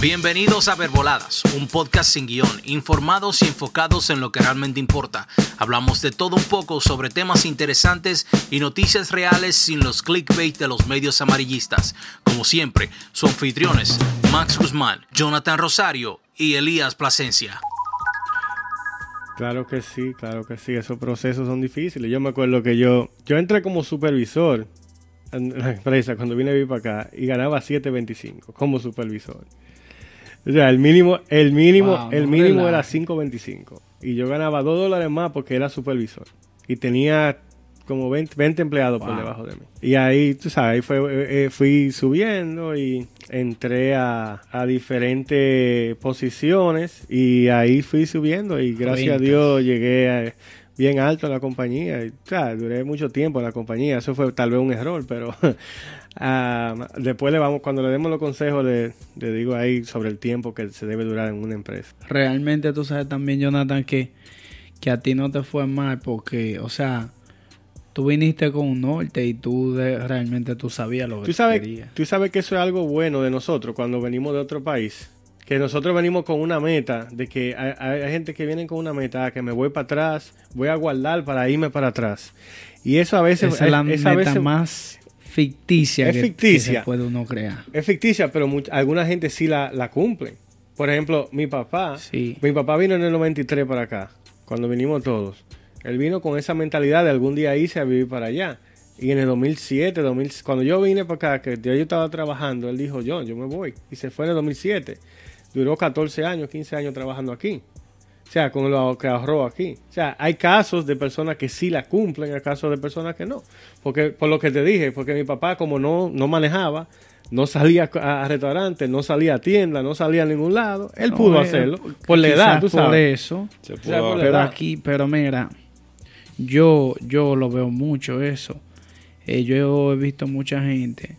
Bienvenidos a Verboladas, un podcast sin guion, informados y enfocados en lo que realmente importa. Hablamos de todo un poco sobre temas interesantes y noticias reales sin los clickbait de los medios amarillistas. Como siempre, sus anfitriones, Max Guzmán, Jonathan Rosario y Elías Plasencia. Claro que sí, claro que sí, esos procesos son difíciles. Yo me acuerdo que yo, yo entré como supervisor en la empresa cuando vine a vivir para acá y ganaba 7.25 como supervisor. O sea, el mínimo, el mínimo, Wow, el mínimo era 5.25. Y yo ganaba 2 dólares más porque era supervisor. Y tenía como 20, 20 empleados por debajo de mí. Y ahí, tú sabes, ahí fue, eh, eh, fui subiendo y entré a, a diferentes posiciones y ahí fui subiendo y gracias a. Dios llegué a- bien alto en la compañía. Y, o sea, duré mucho tiempo en la compañía. Eso fue tal vez un error, pero ah, después le vamos, cuando le demos los consejos, le, le digo ahí sobre el tiempo que se debe durar en una empresa. Realmente tú sabes también, Jonathan, que, que a ti no te fue mal porque, o sea, tú viniste con un norte y tú de- realmente tú sabías lo que Tú sabes, querías. tú sabes que eso es algo bueno de nosotros cuando venimos de otro país. Que nosotros venimos con una meta, de que hay, gente que viene con una meta, ah, que me voy para atrás, voy a guardar para irme para atrás. Y eso a veces Esa es la meta veces- más ficticia, Es que, que ficticia. se puede uno crear. es ficticia, pero mucha- alguna gente sí la, la cumple. Por ejemplo, mi papá, Sí. mi papá vino en el 93 para acá, cuando vinimos todos. Él vino con esa mentalidad de algún día irse a vivir para allá. Y en el 2007, 2000, cuando yo vine para acá, que yo estaba trabajando, él dijo, yo, yo me voy. Y se fue en el 2007. Duró 14 años, 15 años trabajando aquí. O sea, con lo que ahorró aquí. O sea, hay casos de personas que sí la cumplen, hay casos de personas que no. Porque, por lo que te dije, porque mi papá como no, no manejaba, no salía a, a restaurantes, no salía a tiendas, no salía a ningún lado, él No, pudo eh, hacerlo. Por la edad, tú por sabes. eso. Se pudo por Pero aquí, pero mira, yo, yo lo veo mucho eso. Eh, yo he visto mucha gente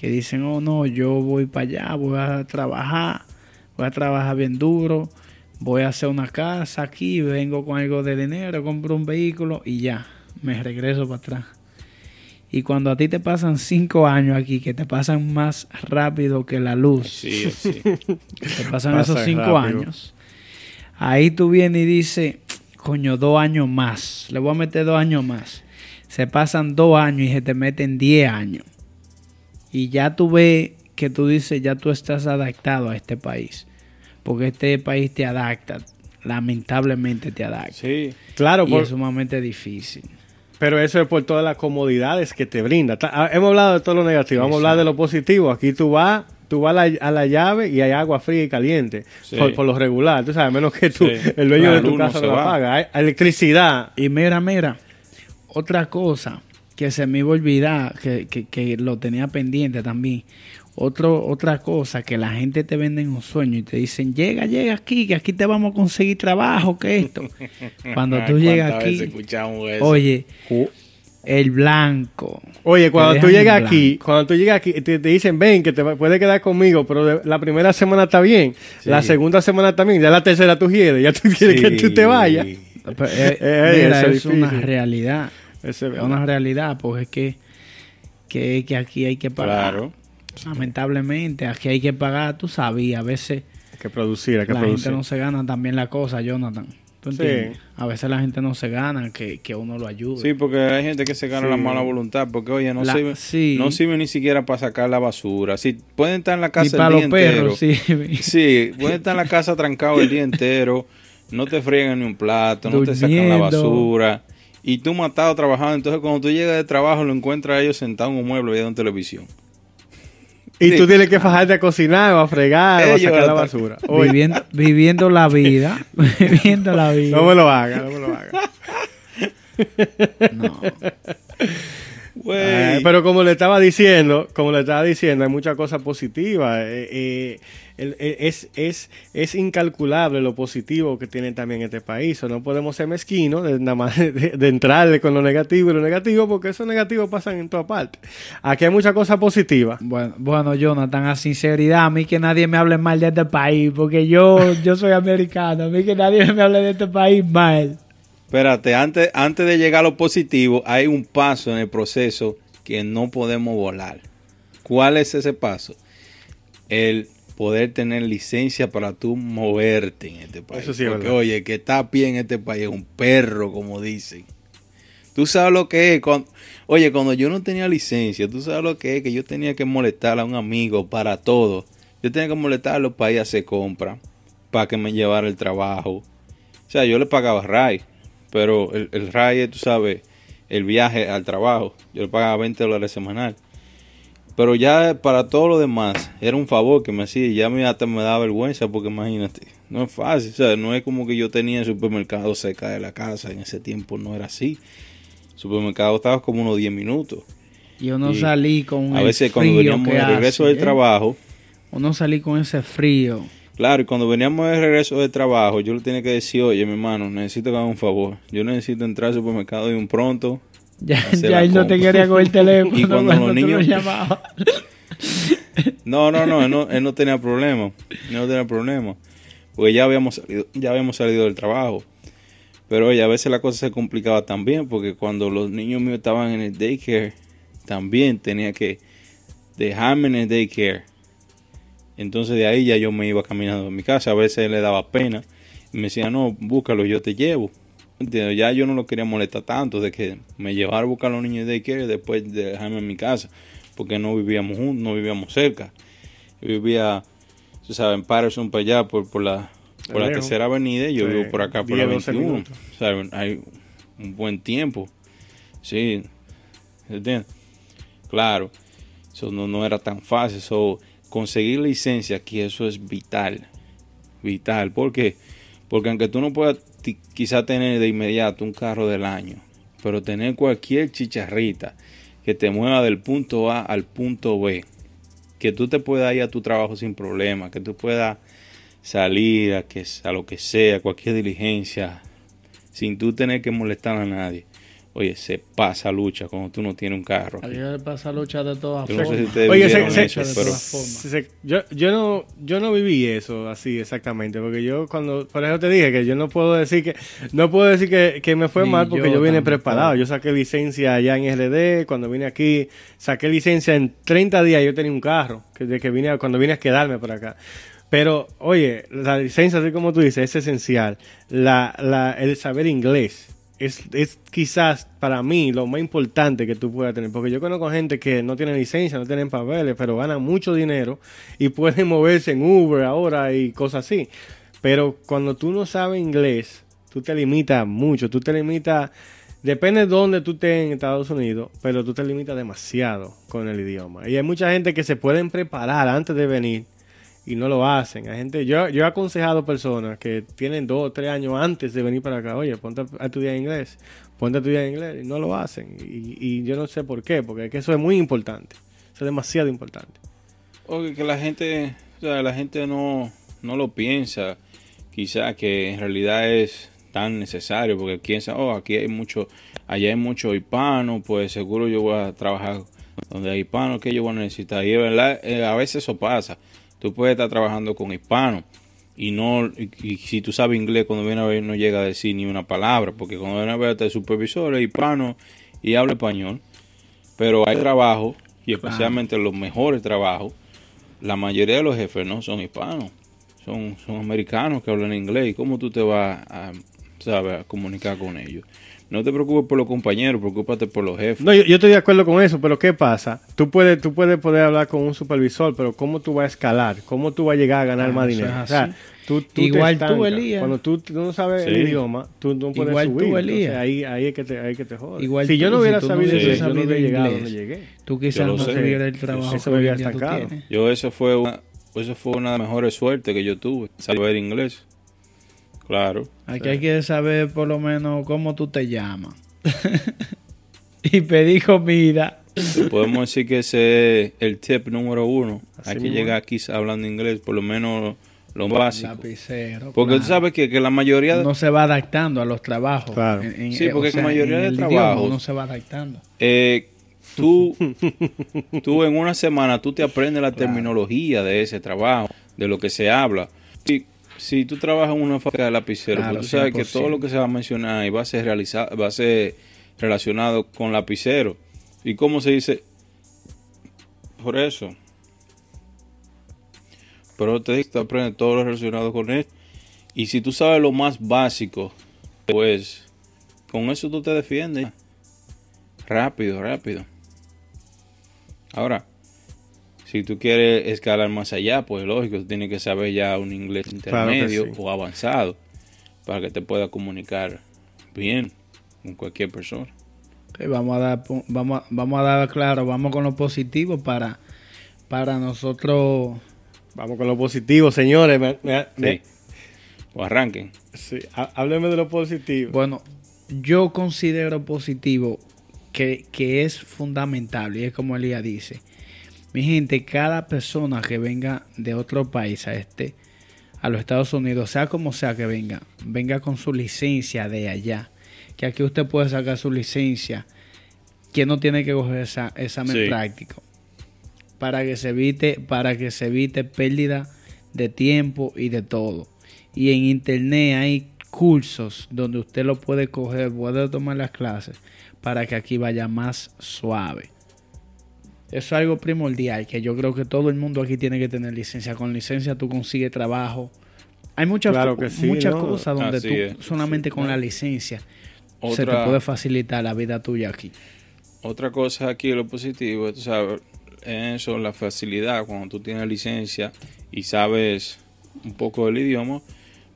que dicen, oh no, yo voy para allá, voy a trabajar, voy a trabajar bien duro, voy a hacer una casa aquí, vengo con algo de dinero, compro un vehículo y ya, me regreso para atrás. Y cuando a ti te pasan cinco años aquí, que te pasan más rápido que la luz, Sí, sí. te pasan Pasa esos cinco rápido. años. Ahí tú vienes y dices, coño, dos años más. Le voy a meter dos años más. Se pasan dos años y se te meten diez años. Y ya tú ves que tú dices, ya tú estás adaptado a este país. Porque este país te adapta. Lamentablemente te adapta. Sí. Claro, y por- es sumamente difícil. pero eso es por todas las comodidades que te brinda. Ah, Hemos hablado de todo lo negativo, vamos a hablar de lo positivo. Aquí tú vas, tú vas a la, a la llave y hay agua fría y caliente. Sí. Por, por lo regular, tú sabes, a menos que tú, Sí. el dueño de tu casa no la paga. Hay electricidad. Y mira, mira, otra cosa que se me iba a olvidar, que, que, que lo tenía pendiente también. Otro, otra cosa que la gente te vende en un sueño y te dicen, llega, llega aquí, que aquí te vamos a conseguir trabajo, que esto. Cuando tú llegas ¿cuántas veces aquí, escuchamos eso? oye, el blanco. Oye, cuando tú llegas aquí, cuando tú llegas aquí, te, te dicen, ven, que te puedes quedar conmigo, pero la primera semana está bien, Sí. la segunda semana también, ya la tercera tú quieres, ya tú quieres que tú te vayas. Pero, eh, Eh, mira, eso es es una difícil. realidad. Es una realidad, porque es que, que, que aquí hay que pagar. Claro. Lamentablemente, aquí hay que pagar, tú sabes, y a veces Hay que producir, hay que la producir. gente no se gana también la cosa, Jonathan. ¿Tú Sí. A veces la gente no se gana que, que uno lo ayude. Sí, porque hay gente que se gana Sí. la mala voluntad, porque oye, no La- sirve, sí. no sirve ni siquiera para sacar la basura. Si pueden estar en la casa para el día entero. perros, sí. Sí, pueden estar en la casa trancado el día entero, no te friegan ni un plato, no te sacan la basura. Y tú matado trabajando, entonces cuando tú llegas de trabajo lo encuentras a ellos sentados en un mueble viendo televisión. Y Sí. tú tienes que fajarte a cocinar o a fregar o a sacar la basura. Viviendo, viviendo la vida. viviendo la vida. no me lo hagas, no me lo hagas. No. Eh, pero como le estaba diciendo, como le estaba diciendo, hay muchas cosas positivas. Eh, eh, el- el- es, es, es incalculable lo positivo que tiene también este país. O no podemos ser mezquinos de, nada más de, de entrarle con lo negativo y lo negativo, porque esos negativos pasan en toda parte. Aquí hay muchas cosas positivas. Bueno, bueno, Jonathan, a sinceridad, a mí que nadie me hable mal de este país, porque yo, yo soy americano, a mí que nadie me hable de este país mal. Espérate, antes, antes de llegar a lo positivo, hay un paso en el proceso que no podemos volar. ¿Cuál es ese paso? El poder tener licencia para tú moverte en este país. Eso sí Porque, verdad. oye, que está a pie en este país es un perro, como dicen. Tú sabes lo que es. Cuando, oye, cuando yo no tenía licencia, tú sabes lo que es que yo tenía que molestar a un amigo para todo. Yo tenía que molestarlo para ir a hacer compra, para que me llevara el trabajo. O sea, yo le pagaba RAI, pero el, el RAI tú sabes, el viaje al trabajo. Yo le pagaba 20 dólares semanal. Pero ya para todo lo demás, era un favor que me hacía y ya me, hasta me daba vergüenza porque imagínate, no es fácil, o sea, no es como que yo tenía el supermercado cerca de la casa, en ese tiempo no era así. El supermercado estaba como unos 10 minutos. Yo no Y salí con A el veces cuando frío veníamos de regreso hace, del ¿eh? trabajo, Uno salí con ese frío. claro, y cuando veníamos de regreso del trabajo, yo le tenía que decir, oye, mi hermano, necesito que haga un favor. Yo necesito entrar al supermercado de un pronto. Ya, ya él no te quería con el teléfono Y cuando los lo niños-. No, no, no, él no, él no tenía problema. Él no tenía problema. Porque ya habíamos salido, ya habíamos salido del trabajo. Pero oye, a veces la cosa se complicaba también porque cuando los niños míos estaban en el daycare, también tenía que dejarme en el daycare. Entonces de ahí ya yo me iba caminando a mi casa. A veces le daba pena. Y me decía, no, búscalo, yo te llevo. Ya yo no lo quería molestar tanto de que me llevara a buscar a los niños de daycare y después de dejarme en mi casa. Porque no vivíamos juntos, no vivíamos cerca. Yo vivía, tú sabes, en Patterson para allá, por, por la, por la tercera avenida, y yo Sí, vivo por acá, por 10, la 12 21. minutos. O sea, hay un buen tiempo. Sí, ¿entiendes? Claro, eso no, no era tan fácil. So, conseguir licencia aquí, eso es vital. Vital. ¿Por qué? Porque aunque tú no puedas quizá tener de inmediato un carro del año, pero tener cualquier chicharrita que te mueva del punto A al punto B, que tú te puedas ir a tu trabajo sin problema, que tú puedas salir a, que, a lo que sea, cualquier diligencia, sin tú tener que molestar a nadie. Oye, se pasa lucha cuando tú no tienes un carro. A aquí. Le pasa lucha de todas Yo no sé formas. si ustedes Oye, vivieron se- eso, se- pero todas formas. Se- yo, yo no yo no viví eso así exactamente porque yo cuando por eso te dije que yo no puedo decir que no puedo decir que, que me fue Ni mal porque yo yo, vine tampoco. preparado yo saqué licencia allá en RD cuando vine aquí saqué licencia en 30 días yo tenía un carro que de que vine a- cuando vine a quedarme por acá pero oye la licencia así como tú dices es esencial la, la el saber inglés es, es quizás para mí lo más importante que tú puedas tener. Porque yo conozco gente que no tiene licencia, no tienen papeles, pero ganan mucho dinero y pueden moverse en Uber ahora y cosas así. Pero cuando tú no sabes inglés, tú te limitas mucho. Tú te limitas, depende de dónde tú estés en Estados Unidos, pero tú te limitas demasiado con el idioma. Y hay mucha gente que se pueden preparar antes de venir y no lo hacen. Hay gente, yo, yo he aconsejado personas que tienen dos o tres años antes de venir para acá, oye, ponte a estudiar inglés, ponte a estudiar inglés, y no lo hacen. Y, y yo no sé por qué, porque es que eso es muy importante. Eso es demasiado importante. Oye, que la gente, o sea, la gente no, no lo piensa, quizá que en realidad es tan necesario, porque piensa, oh, aquí hay mucho, allá hay mucho hispano, pues seguro yo voy a trabajar donde hay hispanos, que yo voy a necesitar. Y es verdad, eh, a veces eso pasa. Tú puedes estar trabajando con hispanos y no, y, y si tú sabes inglés, cuando viene a ver no llega a decir ni una palabra, porque cuando viene a ver el supervisor es hispano y habla español, pero hay trabajo, y especialmente los mejores trabajos, la mayoría de los jefes no son hispanos, son, son americanos que hablan inglés. ¿Y cómo tú te vas a, sabes, a comunicar con ellos? No te preocupes por los compañeros, preocúpate por los jefes. No, yo, yo estoy de acuerdo con eso, pero ¿qué pasa? Tú puedes, tú puedes poder hablar con un supervisor, pero ¿cómo tú vas a escalar? ¿Cómo tú vas a llegar a ganar Ah, más eso dinero? O sea, tú, tú te Igual tú, estancas. Elías. Cuando tú, tú no sabes Sí. el idioma, tú no puedes Igual tú, subir. Entonces, Elías. ahí, ahí es que te, ahí es que te jodes. Igual si yo tú, no si hubiera tú no sabido yo no sabido hubiera llegado donde llegué. Tú quizás no tuvieras el trabajo Eso que me hoy hubiera tú estancado. Yo eso fue una, eso fue una de las mejores suertes que yo tuve, saber inglés. Claro. Aquí hay que saber por lo menos cómo tú te llamas. y pedir comida. Podemos decir que ese es el tip número uno. Así hay que mismo. llegar aquí hablando inglés, por lo menos lo básico. Lapicero. Porque tú sabes que, que la mayoría de, Uno se va adaptando a los trabajos. Claro. Sí, porque o la mayoría de trabajos- Uno se va adaptando. Eh, tú, tú en una semana tú te aprendes la terminología de ese trabajo, de lo que se habla. Si, si tú trabajas en una fábrica de lapicero, Claro, pues tú sabes que 100%. todo lo que se va a mencionar y va a ser realizado, va a ser relacionado con lapicero. ¿Y cómo se dice? Por eso. pero te digo, aprendes todo lo relacionado con él. Y si tú sabes lo más básico, pues con eso tú te defiendes. Rápido, rápido. Ahora, si tú quieres escalar más allá, pues lógico, tú tienes que saber ya un inglés intermedio o avanzado para que te pueda comunicar bien con cualquier persona. vamos a dar, vamos, vamos a dar claro, vamos con lo positivo para, para nosotros. Vamos con lo positivo, señores. O arranquen. Sí, hábleme de lo positivo. Bueno, yo considero positivo que, que es fundamental, y es como Elías dice, mi gente, cada persona que venga de otro país a este, a los Estados Unidos, sea como sea que venga, venga con su licencia de allá. Que aquí usted puede sacar su licencia, que no tiene que coger esa, examen práctico. Para que se evite, para que se evite pérdida de tiempo y de todo. Y en internet hay cursos donde usted lo puede coger, puede tomar las clases para que aquí vaya más suave. Eso es algo primordial, que yo creo que todo el mundo aquí tiene que tener licencia. Con licencia tú consigues trabajo. Hay muchas, muchas cosas donde tú solamente con la licencia se te puede facilitar la vida tuya aquí. Otra cosa aquí, lo positivo, tú sabes, eso, la facilidad, cuando tú tienes licencia y sabes un poco del idioma,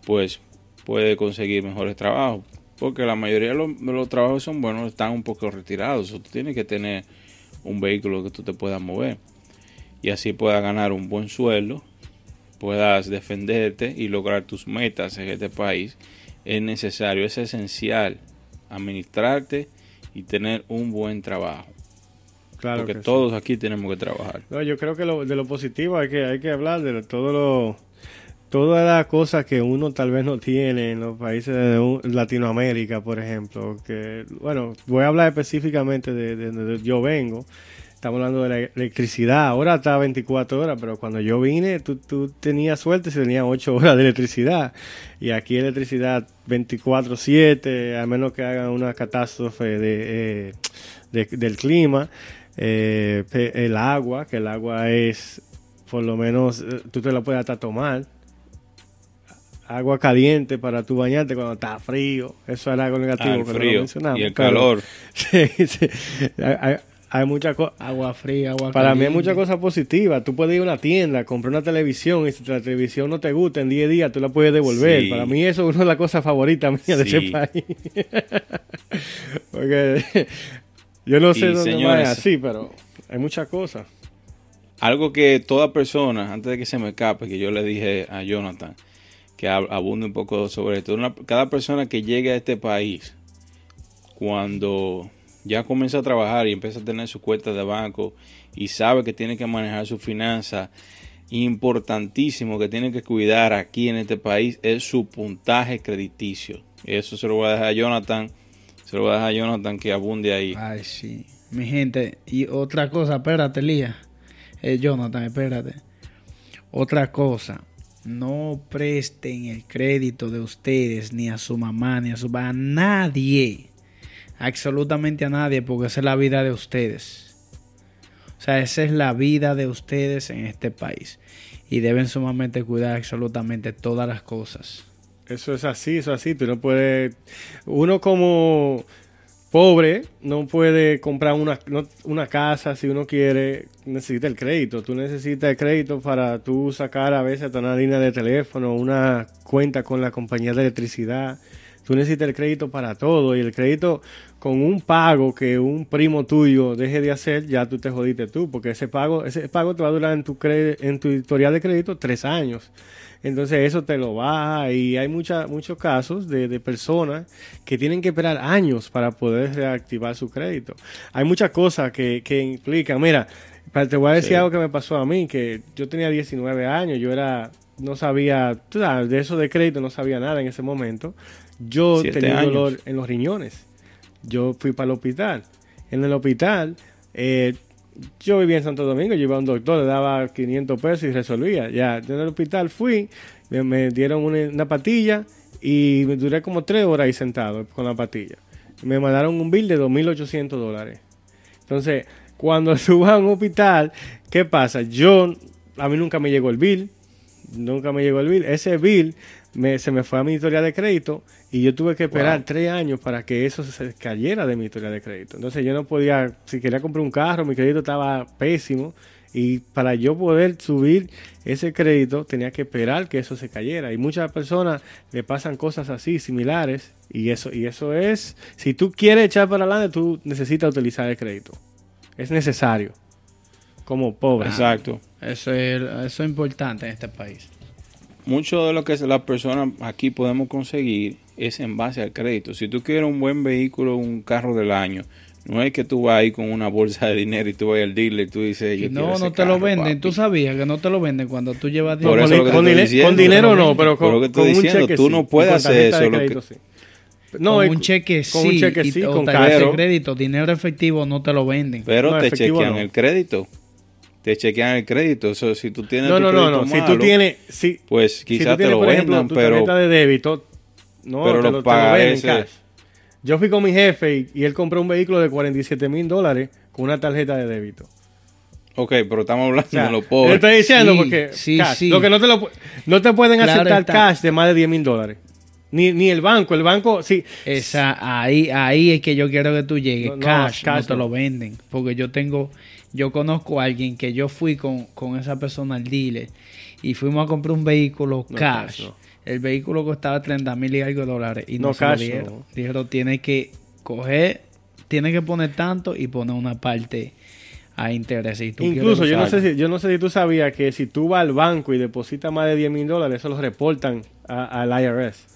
pues puedes conseguir mejores trabajos. Porque la mayoría de los, de los trabajos son buenos, están un poco retirados. O tú tienes que tener un vehículo que tú te puedas mover y así puedas ganar un buen sueldo, puedas defenderte y lograr tus metas en este país, es necesario, es esencial administrarte y tener un buen trabajo. Claro Porque todos aquí tenemos que trabajar. No, yo creo que de lo positivo hay que, hay que hablar de todo lo, todas las cosas que uno tal vez no tiene en los países de Latinoamérica, por ejemplo, que, bueno, voy a hablar específicamente de, donde yo vengo. Estamos hablando de la electricidad. Ahora está 24 horas, pero cuando yo vine, tú, tú tenías suerte si tenías 8 horas de electricidad. Y aquí electricidad 24-7, a menos que hagan una catástrofe de, eh, del clima. Eh, el agua, que el agua es, por lo menos, eh, tú te la puedes hasta tomar agua caliente para tu bañarte cuando está frío. Eso era algo negativo ah, frío Y el calor. Sí, sí. Hay, muchas cosas. Agua fría, agua Para mí hay muchas cosas positivas. Tú puedes ir a una tienda, comprar una televisión y si la televisión no te gusta en 10 días, tú la puedes devolver. Para mí eso es una de las cosas favoritas mías de ese país. Porque yo no sé dónde va así, pero hay muchas cosas. Algo que toda persona, antes de que se me escape, que yo le dije a Jonathan, que abunde un poco sobre esto. cada persona que llegue a este país, cuando ya comienza a trabajar y empieza a tener su cuenta de banco y sabe que tiene que manejar su finanzas, importantísimo que tiene que cuidar aquí en este país es su puntaje crediticio. Eso se lo voy a dejar a Jonathan. Se lo voy a dejar a Jonathan que abunde ahí. Ay, sí. Mi gente, y otra cosa, espérate, Lía. Eh, Jonathan, espérate. Otra cosa no presten el crédito de ustedes ni a su mamá ni a su a nadie. Absolutamente a nadie porque esa es la vida de ustedes. O sea, esa es la vida de ustedes en este país. Y deben sumamente cuidar absolutamente todas las cosas. Eso es así, eso es así. Tú no puedes... Uno como pobre no puede comprar una, una casa si uno quiere, necesita el crédito. Tú necesitas el crédito para tú sacar a veces una línea de teléfono, una cuenta con la compañía de electricidad. Tú necesitas el crédito para todo y el crédito con un pago que un primo tuyo deje de hacer, ya tú te jodiste tú, porque ese pago, ese pago te va a durar en tu, en tu historial de crédito tres años. Entonces eso te lo baja y hay mucha, muchos casos de, personas que tienen que esperar años para poder reactivar su crédito. Hay muchas cosas que, que implican, mira, te voy a decir algo que me pasó a mí, que yo tenía 19 años, yo era, no sabía, de eso de crédito no sabía nada en ese momento. Yo tenía dolor en los riñones. Yo fui para el hospital. En el hospital, eh, yo vivía en Santo Domingo, yo iba a un doctor, le daba 500 pesos y resolvía. Ya, en el hospital fui, me, dieron una, patilla y me duré como tres horas ahí sentado con la patilla. Me mandaron un bill de 2.800 dólares. Entonces, cuando subo a un hospital, ¿qué pasa? Yo, a mí nunca me llegó el bill. nunca me llegó el bill. Ese bill me, se me fue a mi historia de crédito y yo tuve que esperar Wow. tres años para que eso se cayera de mi historia de crédito. Entonces yo no podía, si quería comprar un carro, mi crédito estaba pésimo y para yo poder subir ese crédito tenía que esperar que eso se cayera. Y muchas personas le pasan cosas así, similares, y eso, y eso es, si tú quieres echar para adelante, tú necesitas utilizar el crédito. Es necesario. Como pobre. Exacto. Eso es, eso es importante en este país. Mucho de lo que las personas aquí podemos conseguir es en base al crédito. Si tú quieres un buen vehículo, un carro del año, no es que tú vas ahí con una bolsa de dinero y tú vas al dealer y tú dices, yo Y quiero no, ese no te lo venden. papi. Tú sabías que no te lo venden cuando tú llevas Por dinero. eso lo que con, diciendo. con dinero no, pero con, lo que estoy con un diciendo, cheque tú sí, no puedes con hacer tarjeta eso, de lo crédito que- sí. con No, y un cheque con sí, un cheque y- sí, o con tarjeta pero- de crédito, dinero efectivo no te lo venden. Pero No, te chequean no. el crédito. Te chequean el crédito. Eso, si tú tienes No, tu no, no, crédito no. Si tú tienes, si, pues si quizás te lo por ejemplo, vendan, tu pero tarjeta de débito, no, pero te los lo, te lo venden cash. Yo fui con mi jefe y, y él compró un vehículo de 47 mil dólares con una tarjeta de débito. Ok, pero estamos hablando O sea, de los pobres. estoy diciendo Sí, porque sí, cash, sí. lo que no te lo no te pueden Claro aceptar está. cash de más de 10 mil dólares. Ni, ni el banco, el banco, sí. Esa, ahí, ahí es que yo quiero que tú llegues. No, no, cash, no cash te no. lo venden. Porque yo tengo, yo conozco a alguien que yo fui con, con esa persona al dealer y fuimos a comprar un vehículo No, cash. El vehículo costaba 30 mil y algo de dólares y no, No, se lo cash dieron. no. Dijeron, tiene que coger, tiene que poner tanto y poner una parte a interés. Y tú Incluso yo no, sé si, yo no sé si tú sabías que si tú vas al banco y depositas más de 10 mil dólares, eso lo reportan a- al IRS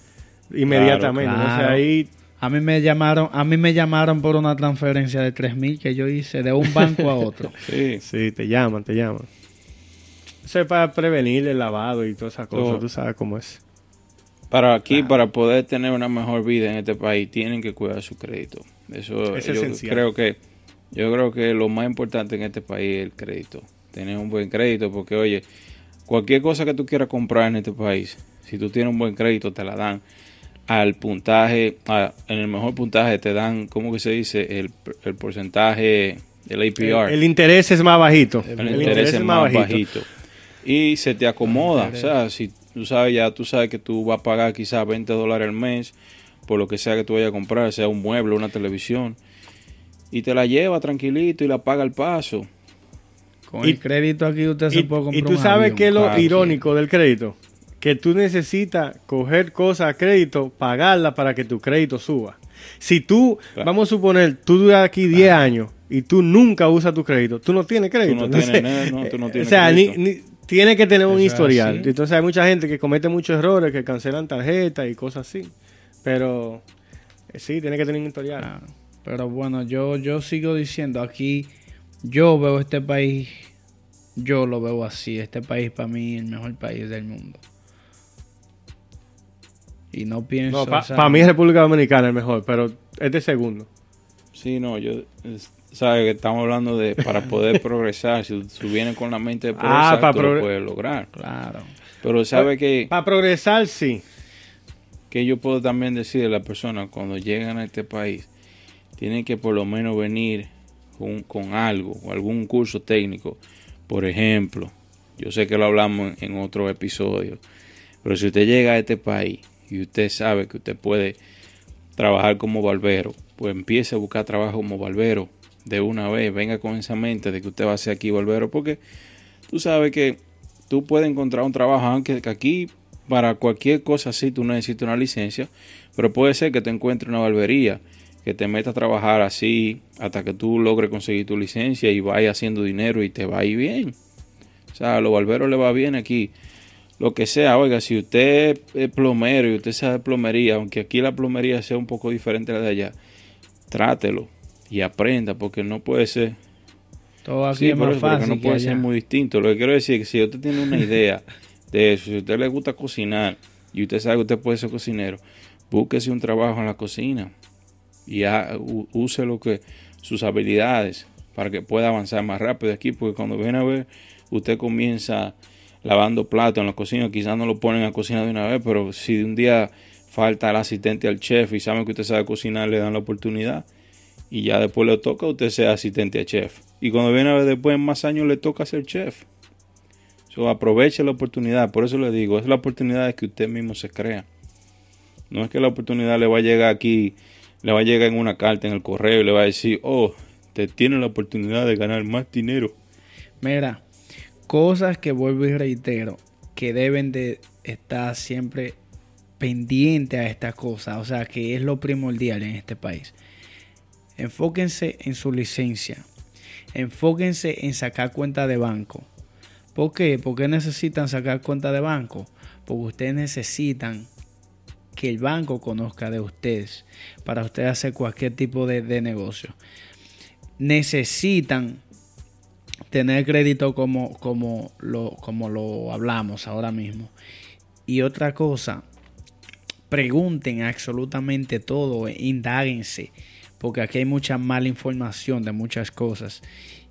inmediatamente. Claro, Entonces claro. ahí A mí me llamaron, a mí me llamaron por una transferencia de 3 mil que yo hice de un banco a otro. Sí. sí, te llaman, te llaman. Eso es para prevenir el lavado y todas esas cosas, Todo. tú sabes cómo es. Para aquí, para poder tener una mejor vida en este país, tienen que cuidar su crédito. Eso Es yo esencial. creo que yo creo que lo más importante en este país es el crédito. Tener un buen crédito, porque oye, cualquier cosa que tú quieras comprar en este país, si tú tienes un buen crédito, te la dan al puntaje, a- en el mejor puntaje te dan, ¿cómo que se dice? El, el porcentaje, el APR. El, el interés es más bajito. El, interés es más bajito. Y se te acomoda. O sea, si tú sabes ya, tú sabes que tú vas a pagar quizás 20 dólares al mes por lo que sea que tú vayas a comprar, sea un mueble, una televisión. Y te la lleva tranquilito y la paga al paso. Con Y- el crédito aquí usted se Y, puede y comprar tú un sabes avión. qué es lo claro, irónico del crédito. Que tú necesitas coger cosas a crédito, pagarla para que tu crédito suba. Si tú, Claro. vamos a suponer, tú duras aquí 10 años y tú nunca usas tu crédito, tú no tienes crédito. no tienes nada, no, tú no tienes o sea, ni, crédito. ni- tiene que tener un Eso historial. Entonces hay mucha gente que comete muchos errores, que cancelan tarjetas y cosas así. Pero eh, sí, tiene que tener un historial. Claro. Pero bueno, yo, yo sigo diciendo, aquí yo veo este país, yo lo veo así, este país para mí es el mejor país del mundo. Y no pienso... No, para o sea, mí República Dominicana es mejor, pero es de segundo. Sí, no, yo. es- Sabes que estamos hablando de para poder progresar. Si tú vienes con la mente de Ah, progresar, para tú lo puedes lograr. Claro. Pero sabe que. Para progresar, sí. que yo puedo también decirle a las personas cuando llegan a este país, tienen que por lo menos venir con, con algo o algún curso técnico. Por ejemplo, yo sé que lo hablamos en, en otro episodio, pero si usted llega a este país y usted sabe que usted puede trabajar como barbero, pues empiece a buscar trabajo como barbero de una vez, venga con esa mente de que usted va a ser aquí barbero, porque tú sabes que tú puedes encontrar un trabajo, aunque que aquí para cualquier cosa así tú necesitas una licencia, pero puede ser que te encuentres una barbería, que te metas a trabajar así hasta que tú logres conseguir tu licencia y vayas haciendo dinero y te va a ir bien. O sea, a los barberos le va bien aquí. Lo que sea, oiga, si usted es plomero y usted sabe plomería, aunque aquí la plomería sea un poco diferente a la de allá, trátelo y aprenda, porque no puede ser Todo aquí Sí, es más fácil no puede allá. ser muy distinto. Lo que quiero decir es que si usted tiene una idea de eso, si a usted le gusta cocinar y usted sabe que usted puede ser cocinero, búsquese un trabajo en la cocina y ha- use lo que sus habilidades para que pueda avanzar más rápido aquí, porque cuando viene a ver, usted comienza lavando platos en la cocina, quizás no lo ponen a cocinar de una vez, pero si un día falta el asistente al chef y saben que usted sabe cocinar, le dan la oportunidad y ya después le toca a usted ser asistente a chef. Y cuando viene a ver después en más años le toca ser chef. So, aproveche la oportunidad, por eso le digo, es la oportunidad que usted mismo se crea. No es que la oportunidad le va a llegar aquí, le va a llegar en una carta en el correo y le va a decir, oh, te tiene la oportunidad de ganar más dinero. Mira, cosas que vuelvo y reitero, que deben de estar siempre pendiente a estas cosas, o sea, que es lo primordial en este país. Enfóquense en su licencia, enfóquense en sacar cuenta de banco. ¿Por qué? Porque necesitan sacar cuenta de banco? Porque ustedes necesitan que el banco conozca de ustedes para ustedes hacer cualquier tipo de, de negocio. Necesitan tener crédito como, como, lo, como lo hablamos ahora mismo. Y otra cosa, pregunten absolutamente todo, indáguense, porque aquí hay mucha mala información de muchas cosas.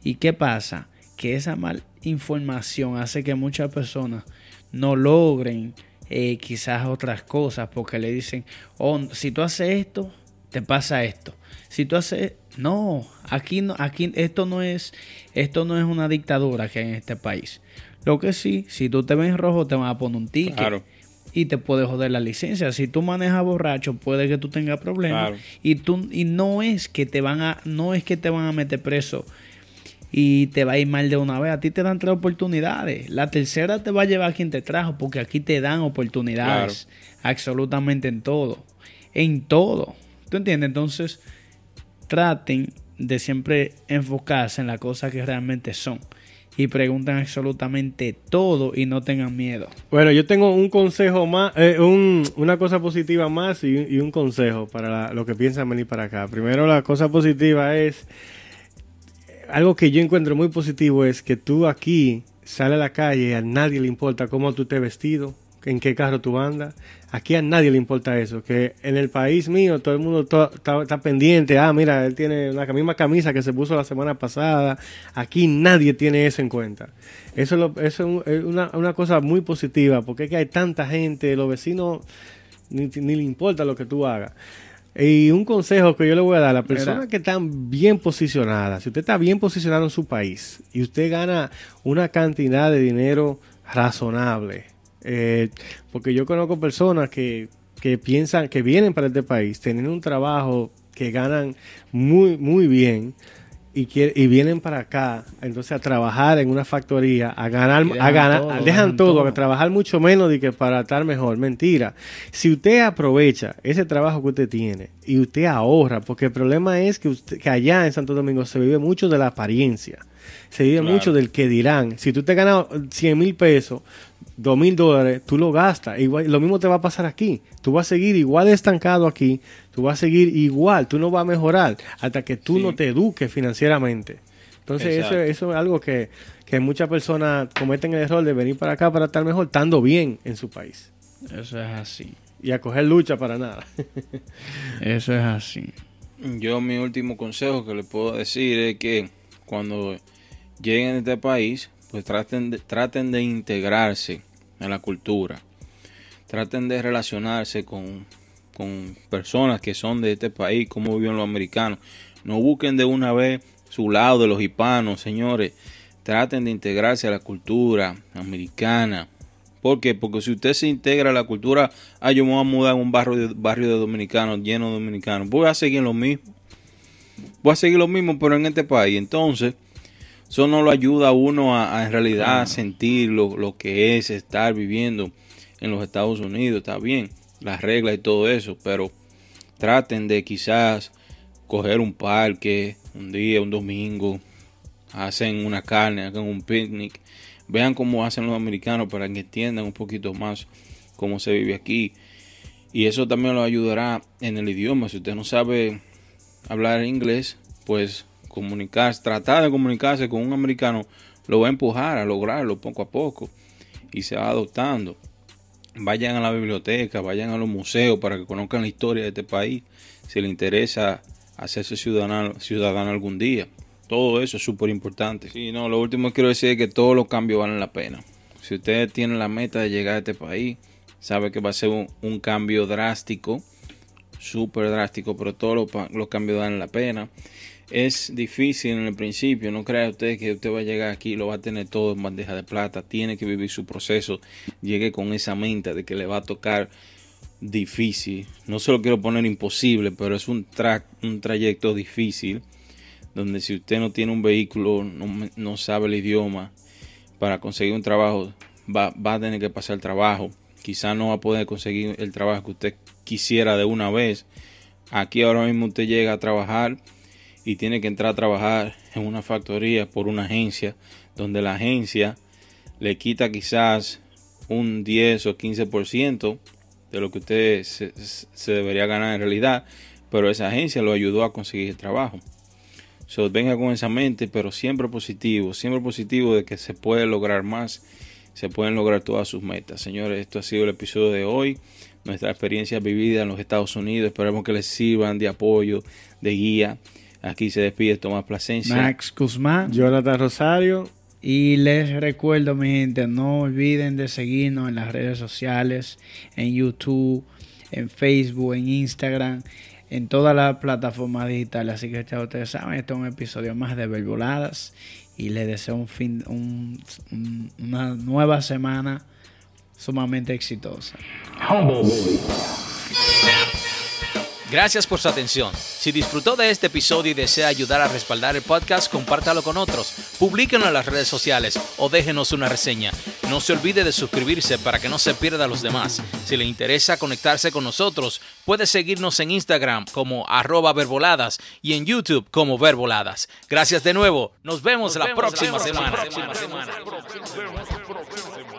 ¿Y qué pasa? Que esa mala información hace que muchas personas no logren eh, quizás otras cosas, porque le dicen, oh, si tú haces esto, te pasa esto. Si tú haces, no, aquí no, aquí esto no es, esto no es una dictadura que hay en este país. Lo que sí, si tú te ves rojo, te van a poner un ticket. Claro. Y te puede joder la licencia. Si tú manejas borracho, puede que tú tengas problemas. Claro. Y tú, y no es que te van a, no es que te van a meter preso y te va a ir mal de una vez. A ti te dan tres oportunidades. La tercera te va a llevar a quien te trajo, porque aquí te dan oportunidades. Absolutamente en todo. En todo. ¿Tú entiendes? Entonces, traten de siempre enfocarse en las cosas que realmente son. Y preguntan absolutamente todo y no tengan miedo. Bueno, yo tengo un consejo más, eh, un- una cosa positiva más y, y un consejo para la- lo que piensan venir para acá. Primero, la cosa positiva es, algo que yo encuentro muy positivo es que tú aquí sales a la calle y a nadie le importa cómo tú estés vestido, en qué carro tú andas. Aquí a nadie le importa eso. Que en el país mío todo el mundo está, pendiente. Ah, mira, él tiene la misma camisa que se puso la semana pasada. Aquí nadie tiene eso en cuenta. Eso, es lo- eso es un- es una, una cosa muy positiva porque es que hay tanta gente, los vecinos ni, ni le importa lo que tú hagas. Y un consejo que yo le voy a dar a las personas que están bien posicionadas, si usted está bien posicionado en su país y usted gana una cantidad de dinero razonable, eh, porque yo conozco personas que, que piensan que vienen para este país, tienen un trabajo que ganan muy, muy bien y, quiere- y vienen para acá, entonces a trabajar en una factoría, a ganar, dejan a ganar, todo, dejan, dejan todo, todo. a trabajar mucho menos de que para estar mejor. Mentira. Si usted aprovecha ese trabajo que usted tiene y usted ahorra, porque el problema es que, usted, que allá en Santo Domingo se vive mucho de la apariencia, se vive Claro. mucho del que dirán. Si tú te ganas 100 mil pesos, 2 mil dólares, tú lo gastas. Igual, lo mismo te va a pasar aquí. Tú vas a seguir igual estancado aquí, tú vas a seguir igual, tú no vas a mejorar hasta que tú Sí. no te eduques financieramente. Entonces eso, eso es algo que, que muchas personas cometen el error de venir para acá para estar mejor, estando bien en su país. Eso es así. Y a coger lucha para nada. Eso es así. Yo mi último consejo que le puedo decir es que cuando lleguen a este país, pues traten de, traten de integrarse en la cultura. Traten de relacionarse con, con personas que son de este país, como viven los americanos. No busquen de una vez su lado de los hispanos, señores. Traten de integrarse a la cultura americana. ¿Por qué? Porque si usted se integra a la cultura, ah, yo me voy a mudar a un barrio de, barrio de dominicanos, lleno de dominicanos, voy a seguir lo mismo. Voy a seguir lo mismo, pero en este país. Entonces, eso no lo ayuda a uno a, a en realidad a sentir lo, lo que es estar viviendo en los Estados Unidos. Está bien, las reglas y todo eso, pero traten de quizás coger un parque un día, un domingo, hacen una carne, hagan un picnic, vean cómo hacen los americanos para que entiendan un poquito más cómo se vive aquí. Y eso también lo ayudará en el idioma. Si usted no sabe hablar inglés, pues comunicarse, tratar de comunicarse con un americano lo va a empujar a lograrlo poco a poco y se va adoptando. Vayan a la biblioteca, vayan a los museos para que conozcan la historia de este país, si les interesa hacerse ciudadano, ciudadano algún día. Todo eso es súper importante. Sí, no, lo último que quiero decir es que todos los cambios valen la pena. Si usted tiene la meta de llegar a este país, sabe que va a ser un, cambio drástico, súper drástico, pero todos los, los cambios valen la pena. Es difícil en el principio. No crea usted que usted va a llegar aquí y lo va a tener todo en bandeja de plata. Tiene que vivir su proceso. Llegue con esa mente de que le va a tocar difícil. No se lo quiero poner imposible, pero es un, tra un trayecto difícil. Donde si usted no tiene un vehículo, no, no sabe el idioma, para conseguir un trabajo, va, va a tener que pasar el trabajo. Quizá no va a poder conseguir el trabajo que usted quisiera de una vez. Aquí ahora mismo usted llega a trabajar y tiene que entrar a trabajar en una factoría por una agencia, donde la agencia le quita quizás un 10 o 15% de lo que usted se, debería ganar en realidad, pero esa agencia lo ayudó a conseguir el trabajo. So, venga con esa mente, pero siempre positivo, siempre positivo de que se puede lograr más, se pueden lograr todas sus metas. Señores, esto ha sido el episodio de hoy, nuestra experiencia vivida en los Estados Unidos. Esperemos que les sirvan de apoyo, de guía. Aquí se despide Tomás Plasencia. Max Guzmán. Jonathan Rosario. Y les recuerdo, mi gente, no olviden de seguirnos en las redes sociales, en YouTube, en Facebook, en Instagram, en todas las plataformas digitales. Así que ya ustedes saben, este es un episodio más de Verboladas. Y les deseo un fin, un, un, una nueva semana sumamente exitosa. Gracias por su atención. Si disfrutó de este episodio y desea ayudar a respaldar el podcast, compártalo con otros, publíquenlo en las redes sociales o déjenos una reseña. No se olvide de suscribirse para que no se pierda a los demás. Si le interesa conectarse con nosotros, puede seguirnos en Instagram como arroba verboladas y en YouTube como verboladas. Gracias de nuevo. Nos vemos, Nos la, vemos próxima la próxima semana. semana.